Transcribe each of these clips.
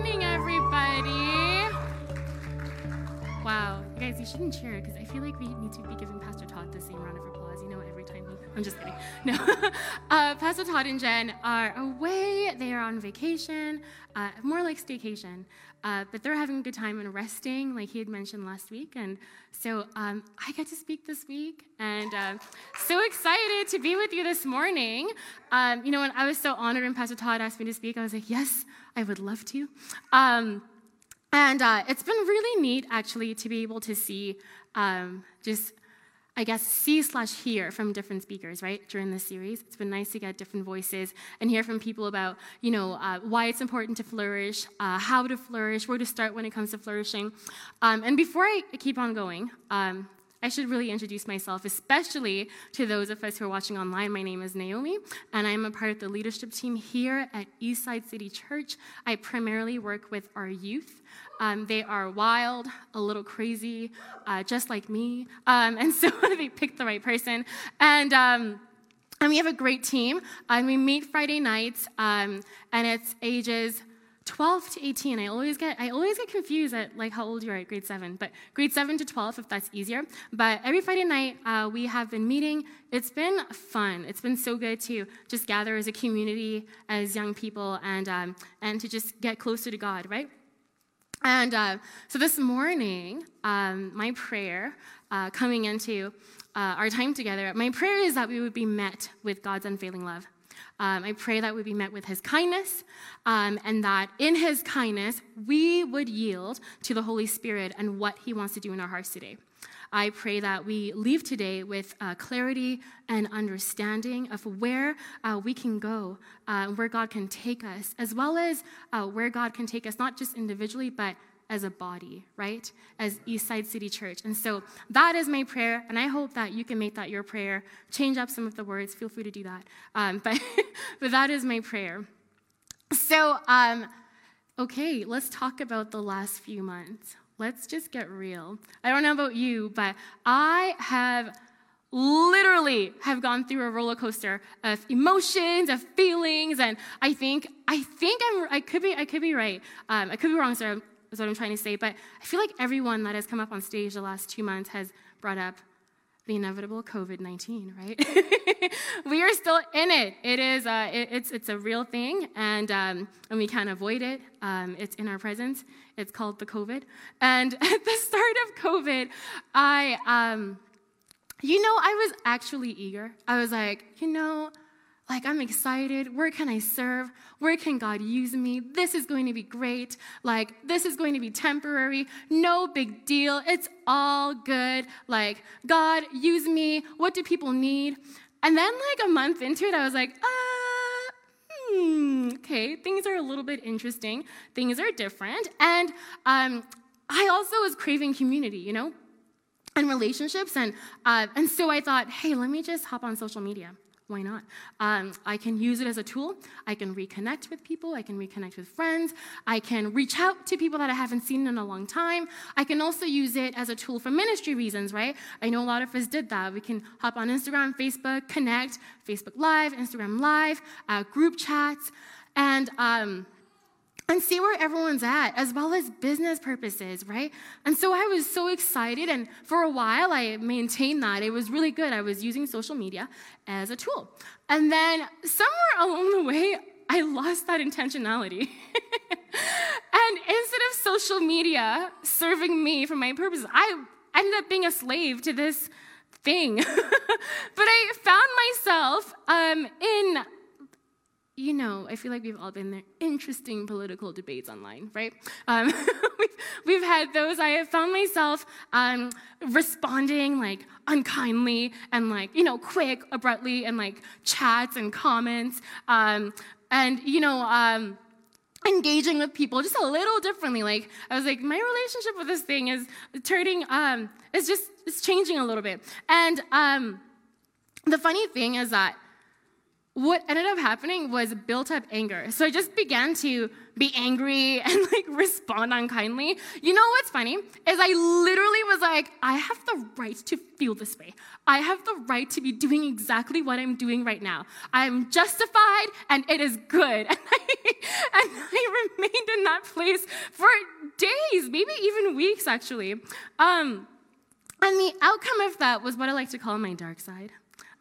morning, everybody. Guys, you shouldn't cheer because I feel like we need to be giving Pastor Todd the same round of applause. You know, every time he. I'm just kidding. No, uh, Pastor Todd and Jen are away. They are on vacation, uh, more like staycation. Uh, but they're having a good time and resting, like he had mentioned last week. And so um, I get to speak this week, and uh, so excited to be with you this morning. Um, you know, when I was so honored when Pastor Todd asked me to speak, I was like, yes, I would love to. Um, and uh, it's been really neat, actually, to be able to see um, just I guess, see slash hear from different speakers, right, during this series. It's been nice to get different voices and hear from people about, you know, uh, why it's important to flourish, uh, how to flourish, where to start when it comes to flourishing. Um, and before I keep on going, um, I should really introduce myself, especially to those of us who are watching online. My name is Naomi, and I'm a part of the leadership team here at Eastside City Church. I primarily work with our youth. Um, they are wild, a little crazy, uh, just like me. Um, and so they picked the right person. And, um, and we have a great team. And we meet Friday nights, um, and it's ages 12 to 18. I always get I always get confused at like how old you are at grade seven, but grade seven to 12 if that's easier. But every Friday night uh, we have been meeting. It's been fun. It's been so good to just gather as a community, as young people, and um, and to just get closer to God, right? And uh, so this morning, um, my prayer uh, coming into uh, our time together, my prayer is that we would be met with God's unfailing love. Um, I pray that we be met with his kindness, um, and that in his kindness, we would yield to the Holy Spirit and what he wants to do in our hearts today. I pray that we leave today with uh, clarity and understanding of where uh, we can go, uh, where God can take us, as well as uh, where God can take us, not just individually, but as a body, right? As Eastside City Church. And so that is my prayer, and I hope that you can make that your prayer. Change up some of the words, feel free to do that. Um, but, but that is my prayer. So, um, okay, let's talk about the last few months let's just get real. I don't know about you, but I have literally have gone through a roller coaster of emotions, of feelings, and I think I think I'm I could be I could be right. Um, I could be wrong, sir. Is what I'm trying to say. But I feel like everyone that has come up on stage the last two months has brought up the inevitable COVID 19, right? we are still in it. It is, uh, it, it's, it's a real thing, and, um, and we can't avoid it. Um, it's in our presence. It's called the COVID. And at the start of COVID, I, um, you know, I was actually eager. I was like, you know, like, I'm excited. Where can I serve? Where can God use me? This is going to be great. Like, this is going to be temporary. No big deal. It's all good. Like, God, use me. What do people need? And then, like, a month into it, I was like, uh, hmm, okay, things are a little bit interesting. Things are different. And um, I also was craving community, you know, and relationships. And, uh, and so I thought, hey, let me just hop on social media. Why not? Um, I can use it as a tool. I can reconnect with people. I can reconnect with friends. I can reach out to people that I haven't seen in a long time. I can also use it as a tool for ministry reasons, right? I know a lot of us did that. We can hop on Instagram, Facebook, connect, Facebook Live, Instagram Live, uh, group chats, and um, and see where everyone's at, as well as business purposes, right? And so I was so excited, and for a while I maintained that. It was really good. I was using social media as a tool. And then somewhere along the way, I lost that intentionality. and instead of social media serving me for my purposes, I ended up being a slave to this thing. but I found myself um, in you know, I feel like we've all been there. Interesting political debates online, right? Um, we've, we've, had those. I have found myself um, responding like unkindly and like, you know, quick, abruptly, and like chats and comments. Um, and, you know, um, engaging with people just a little differently. Like, I was like, my relationship with this thing is turning, um, it's just, it's changing a little bit. And um, the funny thing is that what ended up happening was built up anger. So I just began to be angry and like respond unkindly. You know what's funny? Is I literally was like, I have the right to feel this way. I have the right to be doing exactly what I'm doing right now. I am justified and it is good. And I, and I remained in that place for days, maybe even weeks actually. Um, and the outcome of that was what I like to call my dark side.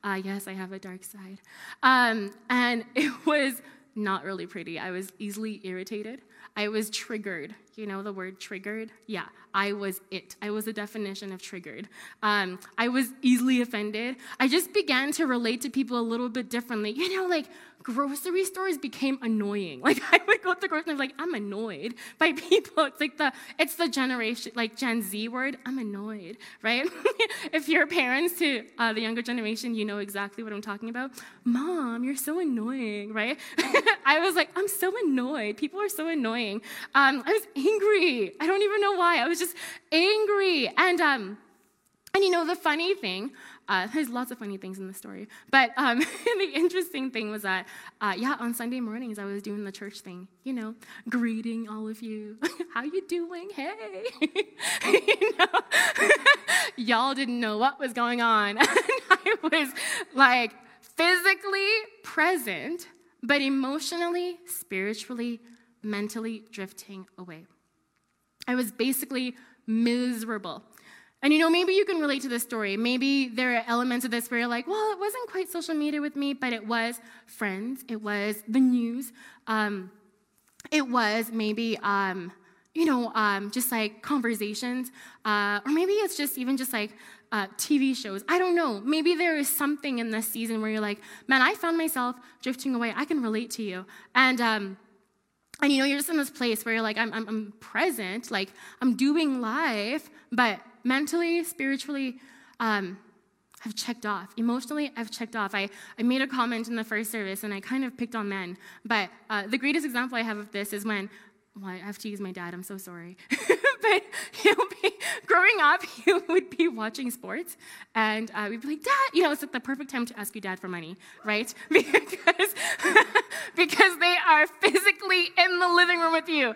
Uh, yes, I have a dark side. Um, and it was not really pretty. I was easily irritated. I was triggered. You know the word triggered? Yeah, I was it. I was the definition of triggered. Um, I was easily offended. I just began to relate to people a little bit differently. You know, like grocery stores became annoying. Like I would go to the grocery store, like I'm annoyed by people. It's like the it's the generation like Gen Z word. I'm annoyed, right? if you're parents to uh, the younger generation, you know exactly what I'm talking about. Mom, you're so annoying, right? I was like, I'm so annoyed. People are so annoying. Um, I was angry. I don't even know why. I was just angry, and um, and you know the funny thing uh, there's lots of funny things in the story. But um, the interesting thing was that, uh, yeah, on Sunday mornings I was doing the church thing, you know, greeting all of you. How you doing? Hey. you know, y'all didn't know what was going on. I was like physically present, but emotionally, spiritually, mentally drifting away. I was basically miserable. And you know, maybe you can relate to this story. Maybe there are elements of this where you're like, well, it wasn't quite social media with me, but it was friends, it was the news, um, it was maybe, um, you know, um, just like conversations, uh, or maybe it's just even just like uh, TV shows. I don't know. Maybe there is something in this season where you're like, man, I found myself drifting away. I can relate to you. And, um, and you know, you're just in this place where you're like, I'm, I'm, I'm present, like I'm doing life, but mentally, spiritually, um, I've checked off. Emotionally, I've checked off. I, I made a comment in the first service and I kind of picked on men. But uh, the greatest example I have of this is when, well, I have to use my dad, I'm so sorry. but he'll be, growing up, he would be watching sports and uh, we'd be like, Dad, you know, it's like the perfect time to ask your dad for money, right? Because, because they are physically in the living room with you.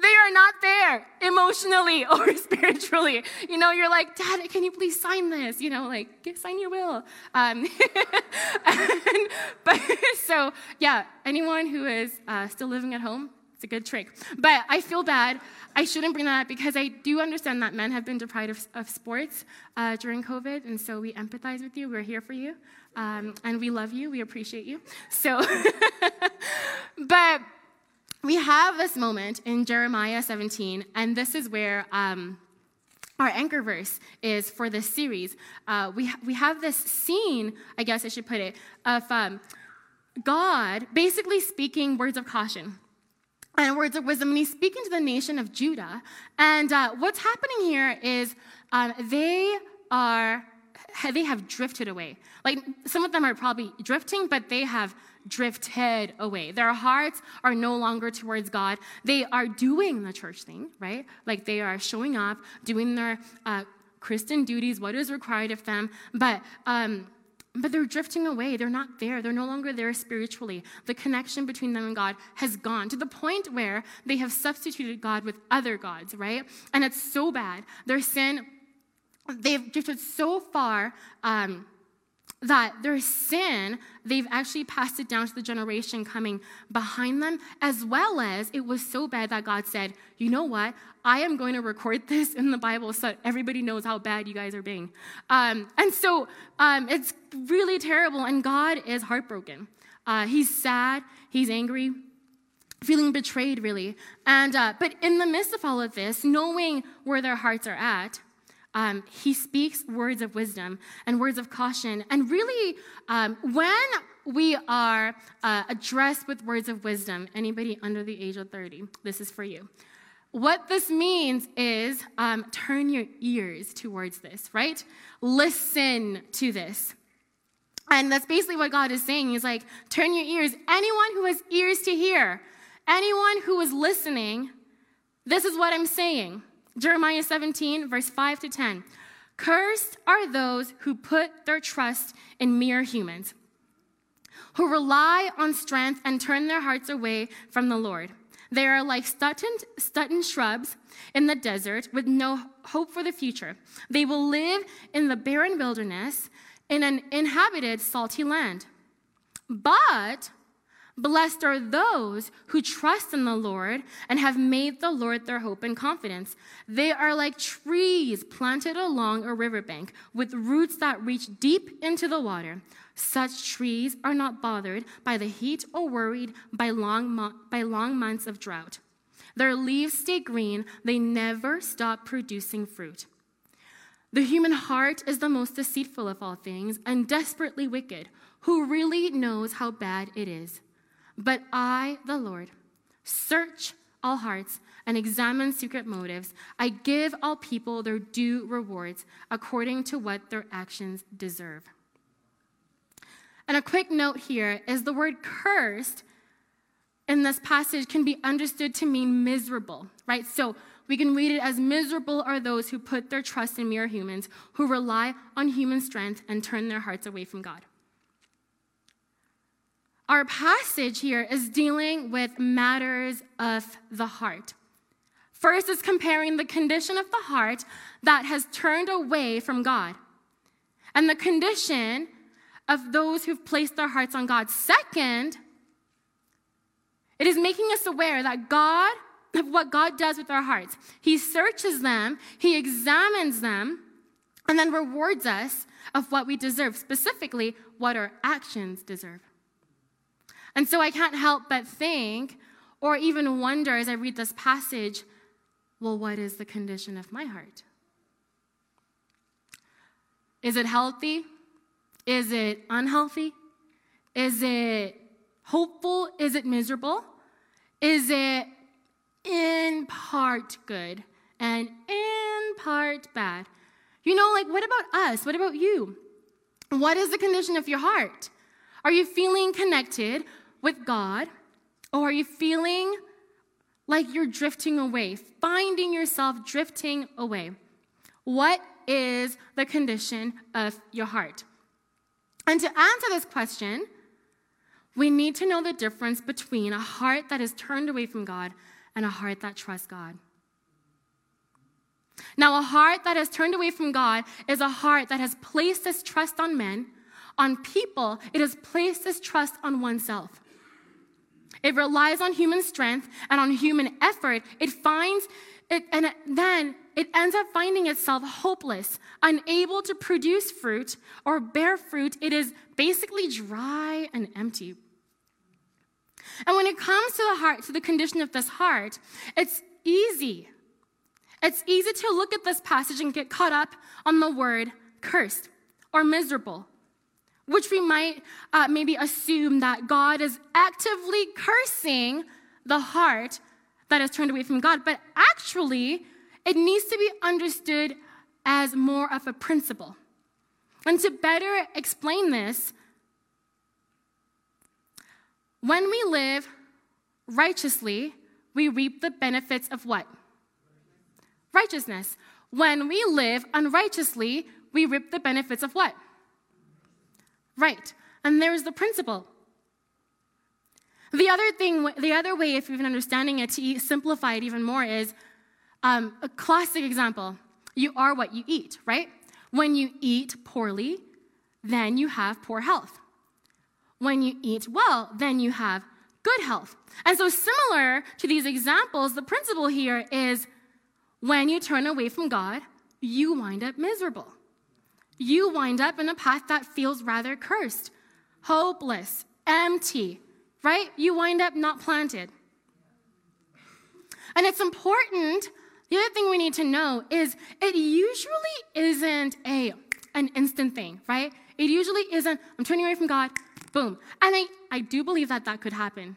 They are not there emotionally or spiritually. You know, you're like, Dad, can you please sign this? You know, like, sign your will. Um, and, but so, yeah, anyone who is uh, still living at home, it's a good trick. But I feel bad. I shouldn't bring that up because I do understand that men have been deprived of, of sports uh, during COVID, and so we empathize with you. We're here for you, um, and we love you. We appreciate you. So, but we have this moment in Jeremiah 17, and this is where um, our anchor verse is for this series. Uh, we, ha- we have this scene, I guess I should put it, of um, God basically speaking words of caution and words of wisdom, and he's speaking to the nation of Judah. And uh, what's happening here is um, they are they have drifted away. Like some of them are probably drifting, but they have drifted away. Their hearts are no longer towards God. They are doing the church thing, right? Like they are showing up, doing their uh, Christian duties, what is required of them, but um, but they're drifting away. They're not there. They're no longer there spiritually. The connection between them and God has gone to the point where they have substituted God with other gods, right? And it's so bad. Their sin, they've drifted so far. Um, that their sin, they've actually passed it down to the generation coming behind them, as well as it was so bad that God said, You know what? I am going to record this in the Bible so everybody knows how bad you guys are being. Um, and so um, it's really terrible, and God is heartbroken. Uh, he's sad, he's angry, feeling betrayed, really. And, uh, but in the midst of all of this, knowing where their hearts are at, um, he speaks words of wisdom and words of caution. And really, um, when we are uh, addressed with words of wisdom, anybody under the age of 30, this is for you. What this means is um, turn your ears towards this, right? Listen to this. And that's basically what God is saying. He's like, turn your ears. Anyone who has ears to hear, anyone who is listening, this is what I'm saying. Jeremiah 17, verse 5 to 10. Cursed are those who put their trust in mere humans, who rely on strength and turn their hearts away from the Lord. They are like stunted, shrubs in the desert with no hope for the future. They will live in the barren wilderness in an inhabited salty land. But blessed are those who trust in the Lord and have made the Lord their hope and confidence. They are like trees planted along a riverbank with roots that reach deep into the water. Such trees are not bothered by the heat or worried by long, mo- by long months of drought. Their leaves stay green, they never stop producing fruit. The human heart is the most deceitful of all things and desperately wicked. Who really knows how bad it is? But I, the Lord, search all hearts and examine secret motives. I give all people their due rewards according to what their actions deserve. And a quick note here is the word cursed in this passage can be understood to mean miserable, right? So we can read it as miserable are those who put their trust in mere humans, who rely on human strength and turn their hearts away from God. Our passage here is dealing with matters of the heart. First is comparing the condition of the heart that has turned away from God and the condition of those who've placed their hearts on God. Second, it is making us aware that God, of what God does with our hearts. He searches them, He examines them, and then rewards us of what we deserve, specifically what our actions deserve. And so I can't help but think, or even wonder as I read this passage, well, what is the condition of my heart? Is it healthy? Is it unhealthy? Is it hopeful? Is it miserable? Is it in part good and in part bad? You know, like, what about us? What about you? What is the condition of your heart? Are you feeling connected with God? Or are you feeling like you're drifting away, finding yourself drifting away? What is the condition of your heart? And to answer this question, we need to know the difference between a heart that is turned away from God and a heart that trusts God. Now, a heart that has turned away from God is a heart that has placed its trust on men, on people, it has placed its trust on oneself. It relies on human strength and on human effort. It finds it, and then it ends up finding itself hopeless, unable to produce fruit or bear fruit. It is basically dry and empty. And when it comes to the heart, to the condition of this heart, it's easy. It's easy to look at this passage and get caught up on the word cursed or miserable, which we might uh, maybe assume that God is actively cursing the heart that is turned away from God. But actually, it needs to be understood as more of a principle. And to better explain this, when we live righteously, we reap the benefits of what? Righteousness. When we live unrighteously, we reap the benefits of what? Right. And there's the principle. The other thing, the other way, if you've been understanding it, to simplify it even more, is um, a classic example. You are what you eat, right? When you eat poorly, then you have poor health. When you eat well, then you have good health. And so, similar to these examples, the principle here is when you turn away from God, you wind up miserable. You wind up in a path that feels rather cursed, hopeless, empty, right? You wind up not planted. And it's important. The other thing we need to know is it usually isn't a an instant thing, right? It usually isn't, I'm turning away from God, boom. And I, I do believe that that could happen.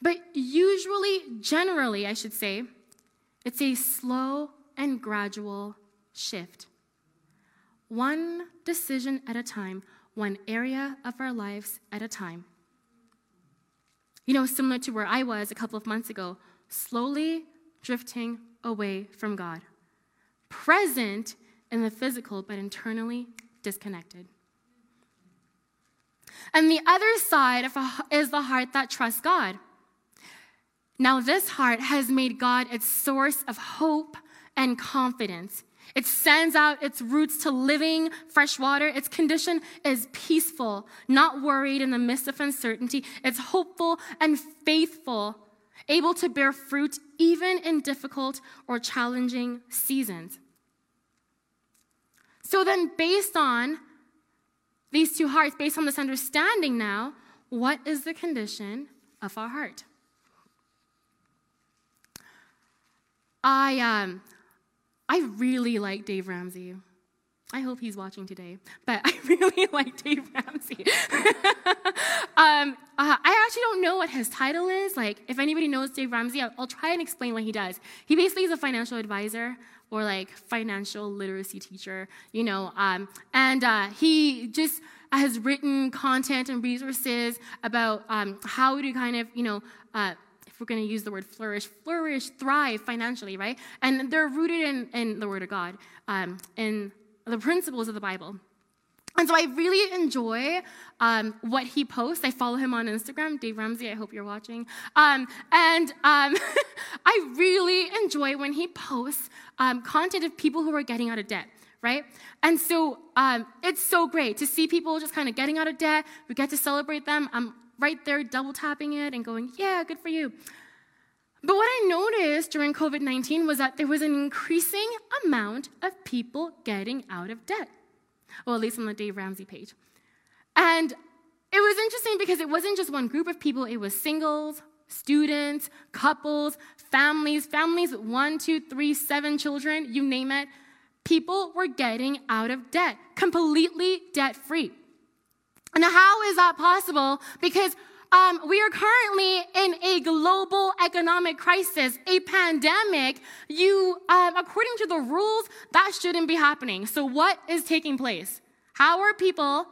But usually, generally, I should say, it's a slow and gradual shift. One decision at a time, one area of our lives at a time. You know, similar to where I was a couple of months ago, slowly drifting away from God. Present in the physical, but internally disconnected. And the other side is the heart that trusts God. Now, this heart has made God its source of hope and confidence. It sends out its roots to living fresh water. Its condition is peaceful, not worried in the midst of uncertainty. It's hopeful and faithful, able to bear fruit even in difficult or challenging seasons. So, then, based on these two hearts, based on this understanding now, what is the condition of our heart? I, um, I really like Dave Ramsey. I hope he's watching today, but I really like Dave Ramsey. um, uh, I actually don't know what his title is. Like, if anybody knows Dave Ramsey, I'll, I'll, try and explain what he does. He basically is a financial advisor or like financial literacy teacher, you know, um, and uh, he just has written content and resources about um, how to kind of, you know, uh, we're going to use the word flourish, flourish, thrive financially, right? And they're rooted in, in the Word of God, um, in the principles of the Bible. And so I really enjoy um, what he posts. I follow him on Instagram, Dave Ramsey. I hope you're watching. Um, and um, I really enjoy when he posts um, content of people who are getting out of debt, right? And so um, it's so great to see people just kind of getting out of debt. We get to celebrate them. I'm right there double tapping it and going, yeah, good for you. But what I noticed during COVID 19 was that there was an increasing amount of people getting out of debt. Well, at least on the Dave Ramsey page. And it was interesting because it wasn't just one group of people, it was singles, students, couples, families, families with one, two, three, seven children, you name it. People were getting out of debt, completely debt free. And how is that possible? Because um, we are currently in a global economic crisis, a pandemic. You, um, according to the rules, that shouldn't be happening. So, what is taking place? How are people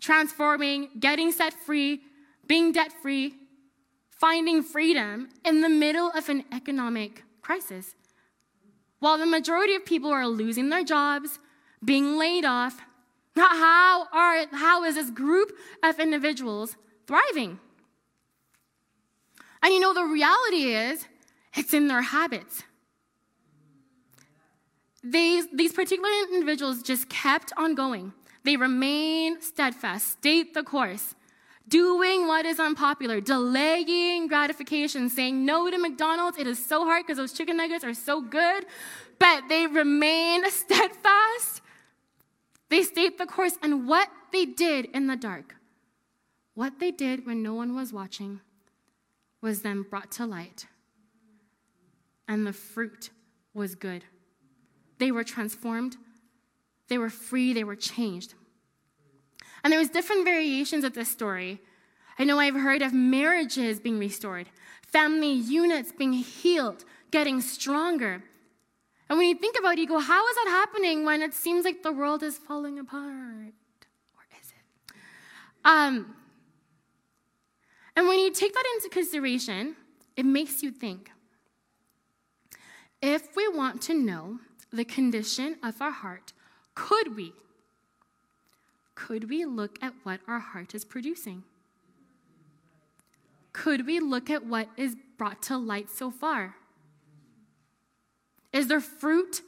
transforming, getting set free, being debt free, finding freedom in the middle of an economic crisis? While the majority of people are losing their jobs, being laid off, how, are, how is this group of individuals thriving? And you know, the reality is, it's in their habits. These, these particular individuals just kept on going. They remain steadfast, state the course, doing what is unpopular, delaying gratification, saying no to McDonald's. It is so hard because those chicken nuggets are so good, but they remain steadfast they state the course and what they did in the dark. What they did when no one was watching was then brought to light, and the fruit was good. They were transformed, they were free, they were changed. And there was different variations of this story. I know I've heard of marriages being restored, family units being healed, getting stronger. And when you think about it, you go, how is that happening when it seems like the world is falling apart? Or is it? Um, and when you take that into consideration, it makes you think. If we want to know the condition of our heart, could we? Could we look at what our heart is producing? Could we look at what is brought to light so far? Is there fruit?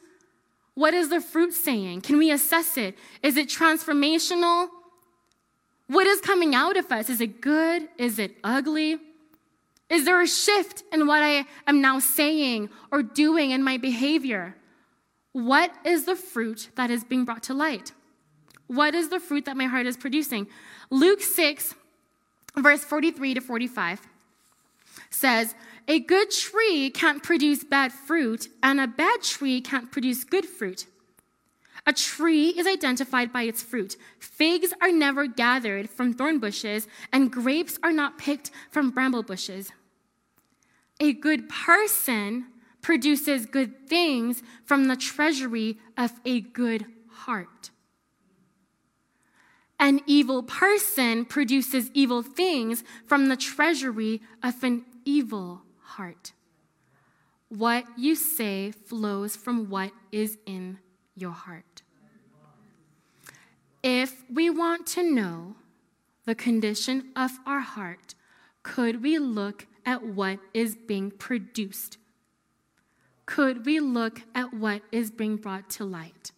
What is the fruit saying? Can we assess it? Is it transformational? What is coming out of us? Is it good? Is it ugly? Is there a shift in what I am now saying or doing in my behavior? What is the fruit that is being brought to light? What is the fruit that my heart is producing? Luke 6, verse 43 to 45 says, a good tree can't produce bad fruit, and a bad tree can't produce good fruit. A tree is identified by its fruit. Figs are never gathered from thorn bushes, and grapes are not picked from bramble bushes. A good person produces good things from the treasury of a good heart. An evil person produces evil things from the treasury of an evil heart. What you say flows from what is in your heart. If we want to know the condition of our heart, could we look at what is being produced? Could we look at what is being brought to light?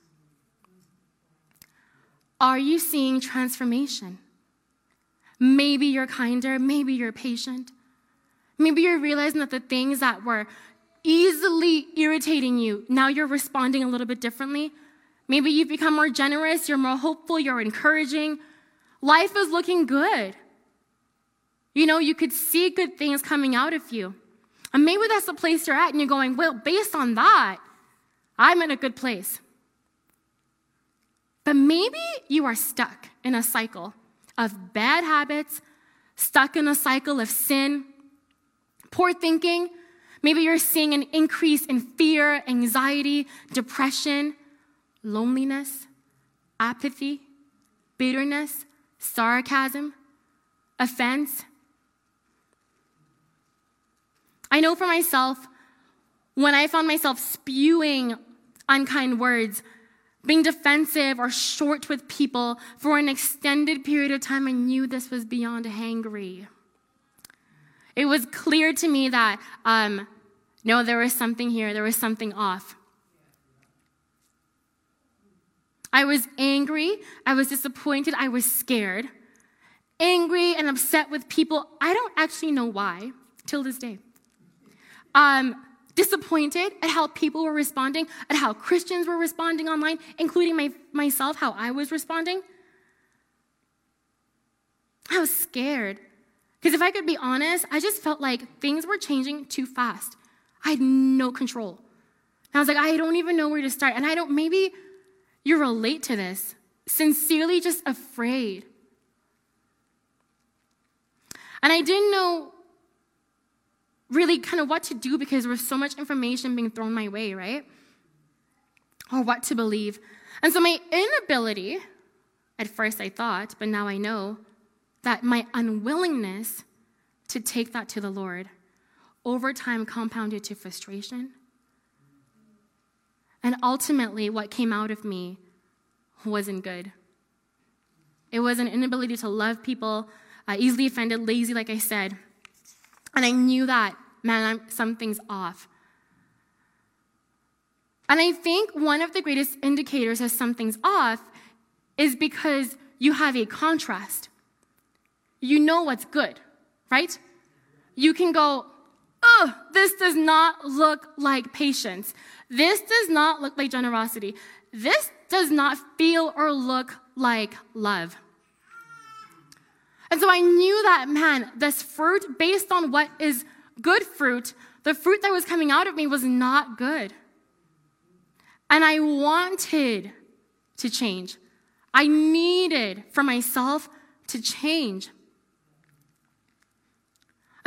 Are you seeing transformation? Maybe you're kinder, maybe you're patient. Maybe you're realizing that the things that were easily irritating you, now you're responding a little bit differently. Maybe you've become more generous, you're more hopeful, you're encouraging. Life is looking good. You know, you could see good things coming out of you. And maybe that's the place you're at, and you're going, well, based on that, I'm in a good place. But maybe you are stuck in a cycle of bad habits, stuck in a cycle of sin, poor thinking. Maybe you're seeing an increase in fear, anxiety, depression, loneliness, apathy, bitterness, sarcasm, offense. I know for myself, when I found myself spewing unkind words, being defensive or short with people for an extended period of time, I knew this was beyond hangry. It was clear to me that, um, no, there was something here, there was something off. I was angry, I was disappointed, I was scared. Angry and upset with people. I don't actually know why till this day. Um, disappointed at how people were responding, at how Christians were responding online, including my, myself, how I was responding. I was scared. Because if I could be honest, I just felt like things were changing too fast. I had no control. And I was like, I don't even know where to start. And I don't, maybe you relate to this. Sincerely just afraid. And I didn't know really kind of what to do because there was so much information being thrown my way, right? Or what to believe. And so my inability, at first I thought, but now I know, that my unwillingness to take that to the Lord over time compounded to frustration. And ultimately, what came out of me wasn't good. It was an inability to love people, uh, easily offended, lazy, like I said, and I knew that, man, I'm, something's off. And I think one of the greatest indicators that something's off is because you have a contrast. You know what's good, right? You can go, oh, this does not look like patience. This does not look like generosity. This does not feel or look like love. And so I knew that, man, this fruit, based on what is good fruit, the fruit that was coming out of me was not good. And I wanted to change. I needed for myself to change.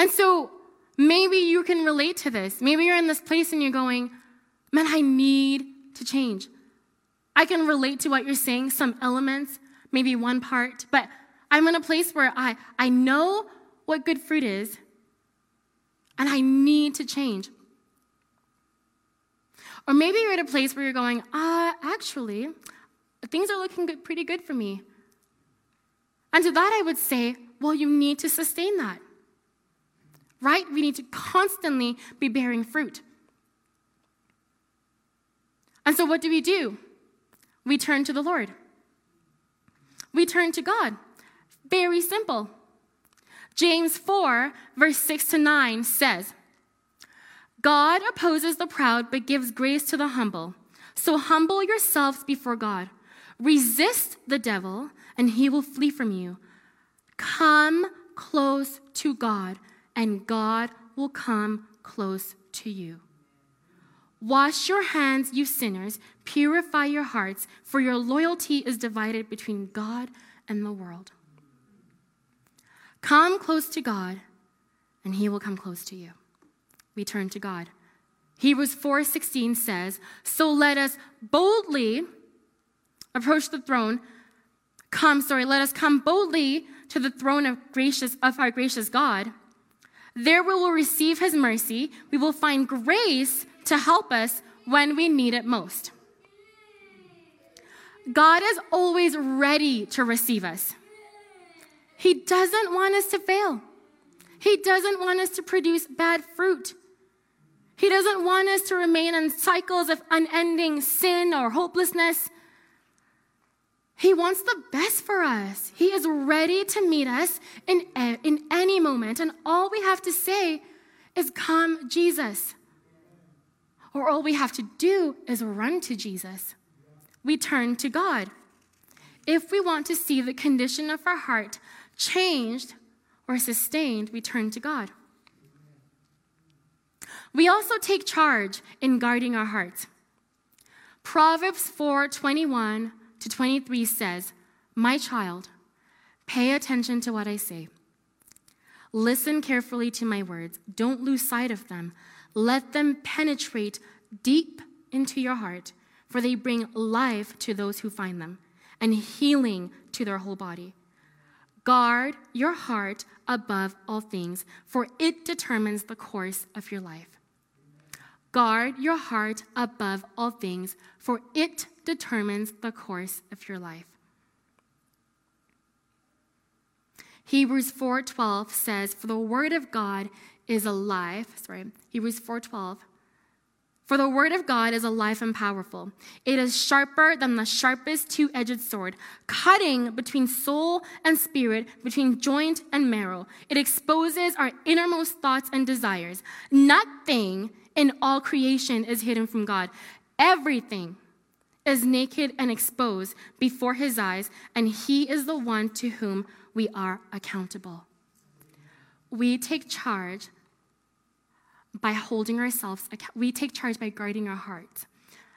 And so maybe you can relate to this. Maybe you're in this place and you're going, man, I need to change. I can relate to what you're saying, some elements, maybe one part, but I'm in a place where I, I know what good fruit is, and I need to change. Or maybe you're at a place where you're going, uh, actually, things are looking good, pretty good for me. And to that, I would say, well, you need to sustain that. Right? We need to constantly be bearing fruit. And so, what do we do? We turn to the Lord. We turn to God. Very simple. James 4, verse 6 to 9 says, God opposes the proud but gives grace to the humble. So humble yourselves before God. Resist the devil, and he will flee from you. Come close to God, and God will come close to you. Wash your hands, you sinners. Purify your hearts, for your loyalty is divided between God and the world. Come close to God, and he will come close to you. We turn to God. Hebrews 4:16 says, "So let us boldly approach the throne. Come, sorry, let us come boldly to the throne of gracious of our gracious God. There we will receive his mercy. We will find grace to help us when we need it most." God is always ready to receive us. He doesn't want us to fail. He doesn't want us to produce bad fruit. He doesn't want us to remain in cycles of unending sin or hopelessness. He wants the best for us. He is ready to meet us in, in any moment. And all we have to say is, Come, Jesus. Or all we have to do is run to Jesus. We turn to God. If we want to see the condition of our heart changed or sustained, we turn to God. We also take charge in guarding our hearts. Proverbs 4 21 to 23 says, My child, pay attention to what I say. Listen carefully to my words. Don't lose sight of them. Let them penetrate deep into your heart, for they bring life to those who find them and healing to their whole body. Guard your heart above all things, for it determines the course of your life. Guard your heart above all things, for it determines the course of your life. Hebrews 4:12 says, "For the word of God is alive." Sorry, Hebrews 4:12. For the word of God is alive and powerful. It is sharper than the sharpest two edged sword, cutting between soul and spirit, between joint and marrow. It exposes our innermost thoughts and desires. Nothing in all creation is hidden from God. Everything is naked and exposed before his eyes, and he is the one to whom we are accountable. We take charge by holding ourselves, we take charge by guarding our hearts.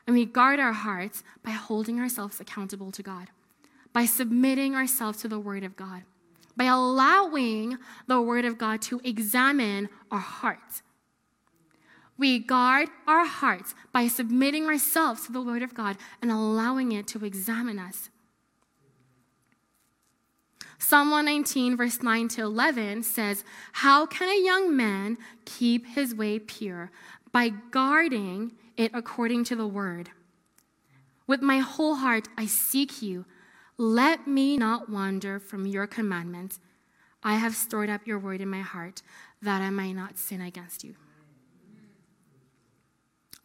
And we guard our hearts by holding ourselves accountable to God, by submitting ourselves to the Word of God, by allowing the Word of God to examine our hearts we guard our hearts by submitting ourselves to the Word of God and allowing it to examine us. Psalm 119, verse 9 to 11 says, How can a young man keep his way pure? By guarding it according to the word. With my whole heart I seek you. Let me not wander from your commandments. I have stored up your word in my heart that I might not sin against you.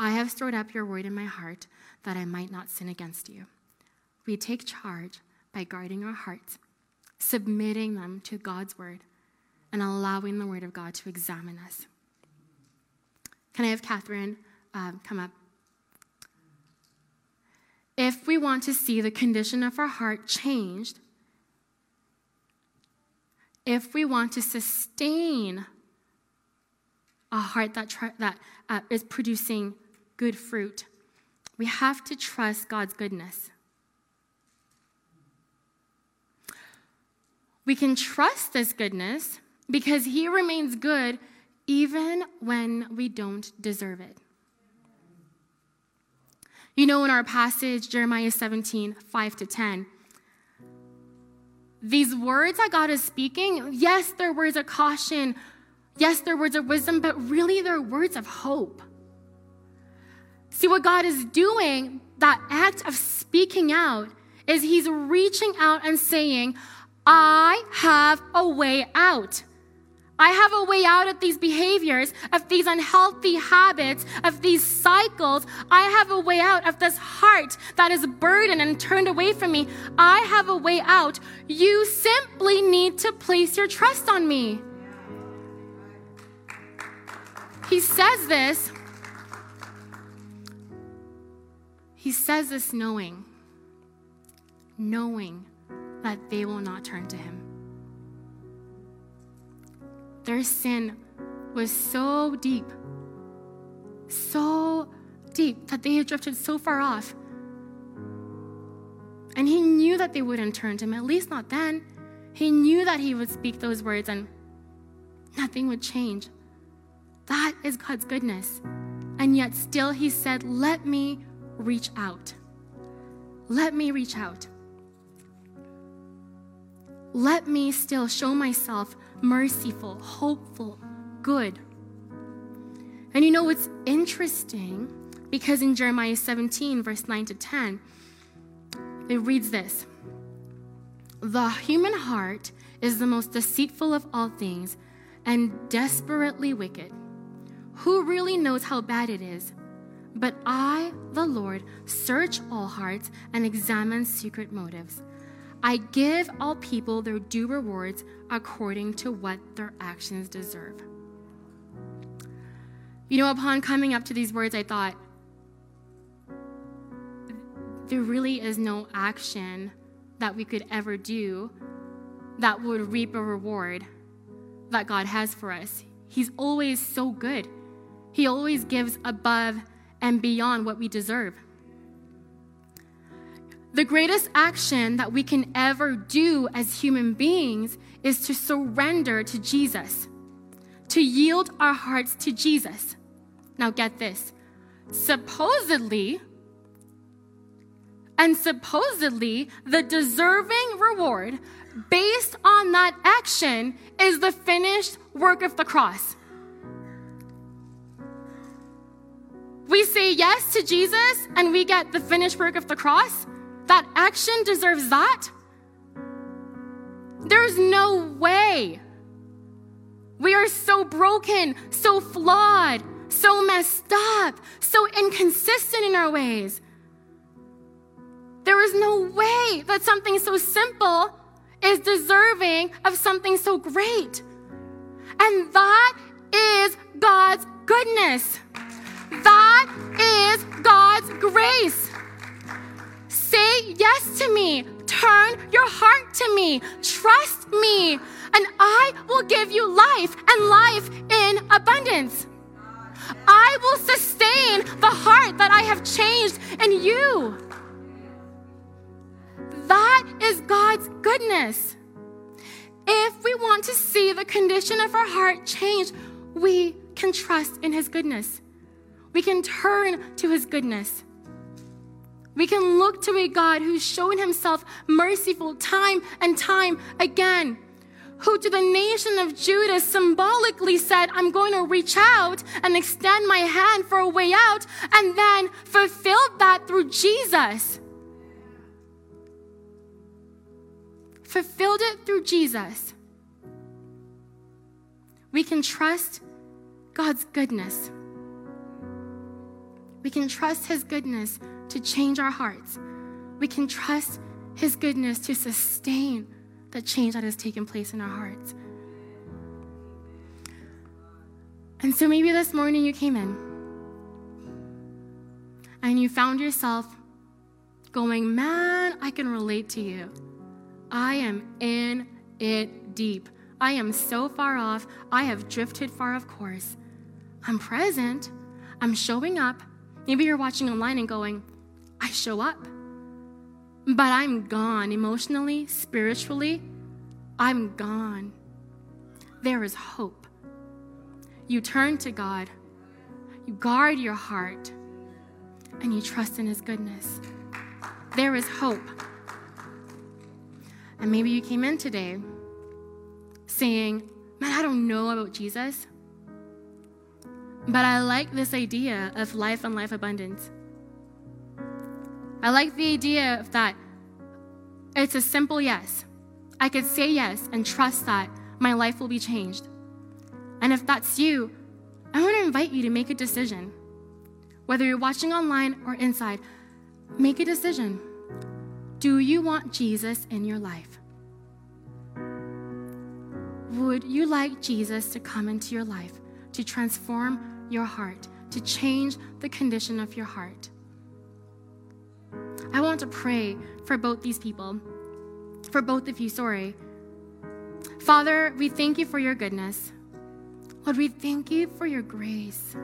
I have stored up your word in my heart that I might not sin against you. We take charge by guarding our hearts, submitting them to God's word, and allowing the word of God to examine us. Can I have Catherine uh, come up? If we want to see the condition of our heart changed, if we want to sustain a heart that, that uh, is producing good fruit. We have to trust God's goodness. We can trust this goodness because He remains good even when we don't deserve it. You know, in our passage, Jeremiah 17, 5 to 10, these words that God is speaking, yes, they're words of caution, yes, they're words of wisdom, but really they're words of hope. See, what God is doing, that act of speaking out, is He's reaching out and saying, I have a way out. I have a way out of these behaviors, of these unhealthy habits, of these cycles. I have a way out of this heart that is burdened and turned away from me. I have a way out. You simply need to place your trust on me. He says this He says this knowing, knowing that they will not turn to him. Their sin was so deep, so deep that they had drifted so far off. And he knew that they wouldn't turn to him, at least not then. He knew that he would speak those words and nothing would change. That is God's goodness. And yet, still, he said, Let me reach out. Let me reach out. Let me still show myself merciful, hopeful, good. And you know what's interesting? Because in Jeremiah 17, verse 9 to 10, it reads this The human heart is the most deceitful of all things and desperately wicked. Who really knows how bad it is? But I, the Lord, search all hearts and examine secret motives. I give all people their due rewards according to what their actions deserve. You know, upon coming up to these words, I thought, there really is no action that we could ever do that would reap a reward that God has for us. He's always so good. He always gives above and beyond what we deserve. The greatest action that we can ever do as human beings is to surrender to Jesus, to yield our hearts to Jesus. Now, get this. Supposedly, and supposedly, the deserving reward based on that action is the finished work of the cross. We say yes to Jesus and we get the finished work of the cross. That action deserves that. There's no way. We are so broken, so flawed, so messed up, so inconsistent in our ways. There is no way that something so simple is deserving of something so great. And that is God's goodness. That is God's grace. Say yes to me. Turn your heart to me. Trust me. And I will give you life and life in abundance. I will sustain the heart that I have changed in you. That is God's goodness. If we want to see the condition of our heart change, we can trust in His goodness. We can turn to His goodness. We can look to a God who's shown Himself merciful time and time again who to the nation of Judah symbolically said, I'm going to reach out and extend my hand for a way out, and then fulfilled that through Jesus. fulfilled it through Jesus, we can trust God's goodness. We can trust His goodness to change our hearts. We can trust His goodness to sustain the change that has taken place in our hearts. And so maybe this morning you came in and you found yourself going, Man, I can relate to you. I am in it deep. I am so far off. I have drifted far of course. I'm present. I'm showing up. Maybe you're watching online and going, I show up. But I'm gone emotionally, spiritually. I'm gone. There is hope. You turn to God, you guard your heart, and you trust in His goodness. There is hope. And maybe you came in today saying, Man, I don't know about Jesus, but I like this idea of life and life abundance. I like the idea of that it's a simple yes. I could say yes and trust that my life will be changed. And if that's you, I want to invite you to make a decision. Whether you're watching online or inside, make a decision. Do you want Jesus in your life? Would you like Jesus to come into your life, to transform your heart, to change the condition of your heart? I want to pray for both these people, for both of you, sorry. Father, we thank you for your goodness. Lord, we thank you for your grace.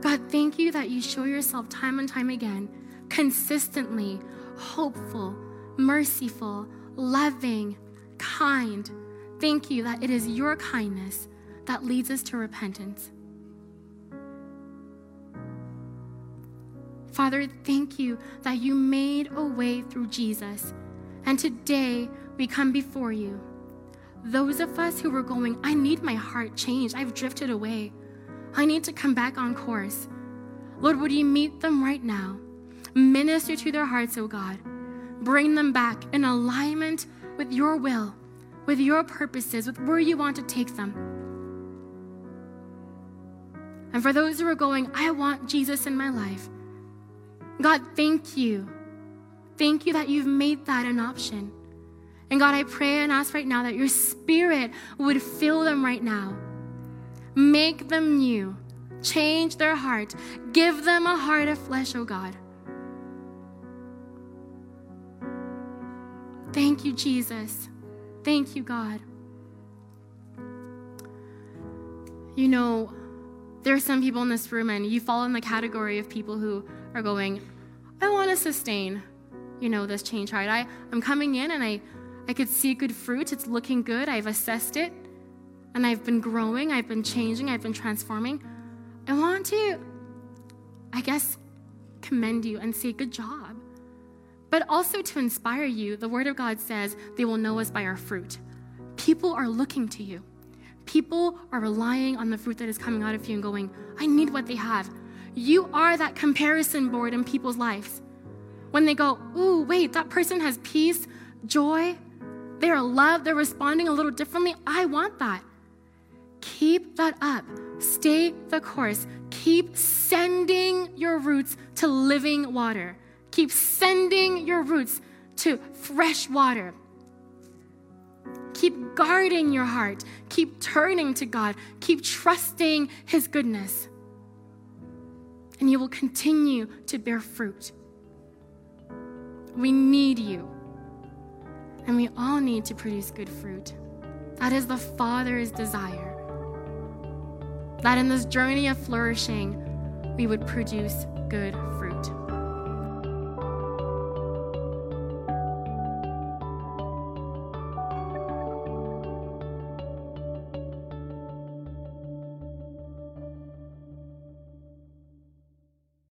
God, thank you that you show yourself time and time again, consistently hopeful, merciful, loving, kind. Thank you that it is your kindness that leads us to repentance. Father, thank you that you made a way through Jesus. And today we come before you. Those of us who were going, I need my heart changed. I've drifted away. I need to come back on course. Lord, would you meet them right now? Minister to their hearts, oh God. Bring them back in alignment with your will with your purposes, with where you want to take them. And for those who are going, I want Jesus in my life. God, thank you. Thank you that you've made that an option. And God, I pray and ask right now that your spirit would fill them right now. Make them new. Change their heart. Give them a heart of flesh, oh God. Thank you, Jesus. Thank you, God. You know, there are some people in this room, and you fall in the category of people who are going, I want to sustain, you know, this change right? I, I'm coming in and I, I could see good fruit. It's looking good. I've assessed it. And I've been growing. I've been changing. I've been transforming. I want to, I guess, commend you and say, good job. But also to inspire you, the Word of God says they will know us by our fruit. People are looking to you. People are relying on the fruit that is coming out of you and going, I need what they have. You are that comparison board in people's lives. When they go, Ooh, wait, that person has peace, joy, they are loved, they're responding a little differently. I want that. Keep that up. Stay the course. Keep sending your roots to living water. Keep sending your roots to fresh water. Keep guarding your heart. Keep turning to God. Keep trusting His goodness. And you will continue to bear fruit. We need you. And we all need to produce good fruit. That is the Father's desire. That in this journey of flourishing, we would produce good fruit.